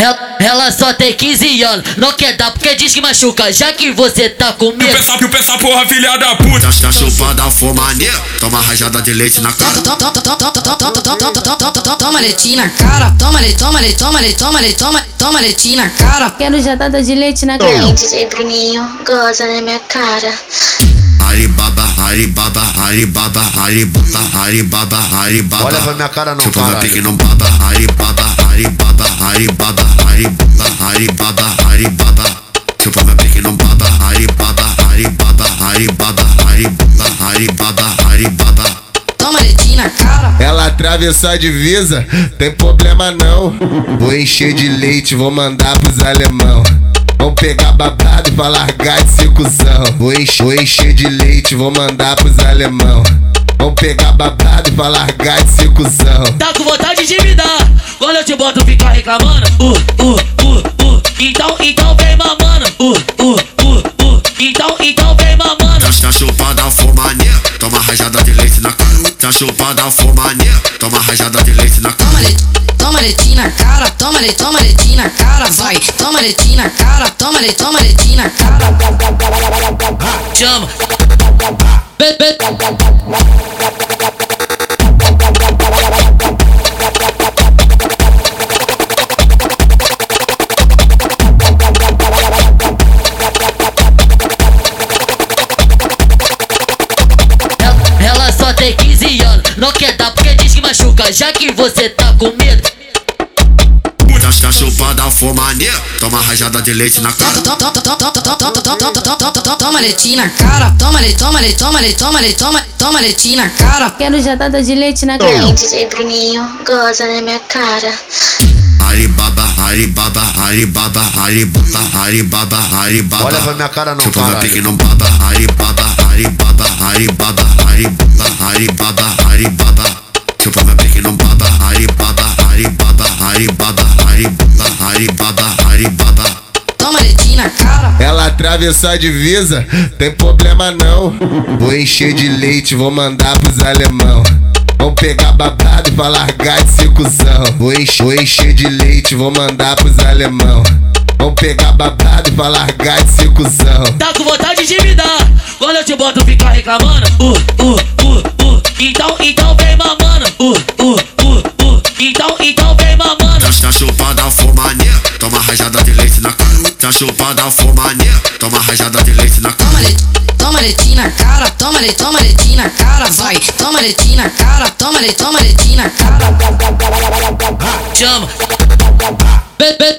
Ela, ela só tem 15 anos, não quer dar porque diz que machuca, já que você tá com E o medo. pensa, e o pensa, porra, filha da puta. Tá chupada a fumania, toma rajada de leite na cara. Toma leite na cara, toma leite, toma leite, toma leite, toma leite, toma toma leite na cara. Quero jadada de leite na cara. Vem, DJ Bruninho, goza na minha cara. Haribaba, haribaba, haribaba, haribaba, haribaba, haribaba. Olha pra minha cara não, Chupa meu caralho. pique não baba, haribaba, haribaba, haribaba, haribaba, haribaba, haribaba. Chupa meu pique não baba, haribaba, haribaba, haribaba, haribaba, haribaba, haribaba. Toma leite na cara. Ela atravessou a divisa, tem problema não. Vou encher de leite, vou mandar pros alemão. Vão pegar babado pra largar de ser cuzão. Vou encher, vou encher de leite, vou mandar pros alemão. Vão pegar babado pra largar de ser cuzão. Tá com vontade de me dar, boto fica reclamando. Uh, uh, uh, uh. Então, então vem mamando. Uh, uh, uh, uh. Então, então vem mamando. Tá chupada a fumania, toma rajada de leite na cara. Tá chupada a fumania, toma rajada de leite na cara. Toma leite, toma leite na cara, toma leite, toma leite na cara, vai. Toma leite na cara, toma leite, toma leite na cara. Chama. Be, diz que machuca, já que você tá com medo. Tá tá chupada a fumania, toma rajada de leite na cara. Toma leite na cara, toma leite, toma leite, toma leite, toma leite, toma toma leite na cara. Quero jadada de leite na cara. Vem, DJ Bruninho, goza na minha cara. Haribaba, haribaba, haribaba, haribaba, haribaba, haribaba. Olha pra minha cara não, Chupa meu caralho. pique não baba, haribaba, haribaba, haribaba, haribaba, haribaba, haribaba. Ela atravessou a divisa, tem problema não. Vou encher de leite, vou mandar pros alemão. Vão pegar babado pra largar de ser cuzão. Vou encher, vou encher de leite, vou mandar pros alemão. Vão pegar babado pra largar de ser cuzão. Tá com vontade de me dar, quando eu te boto fica reclamando. Uh, uh, uh, uh. Então, então vem mamando. Tá chupada fumania, toma rajada de leite na cara. Toma leite, toma leite na cara, toma leite, toma leite na cara, vai. Toma leite na cara, toma leite, toma leite na cara. Chama. Be, be.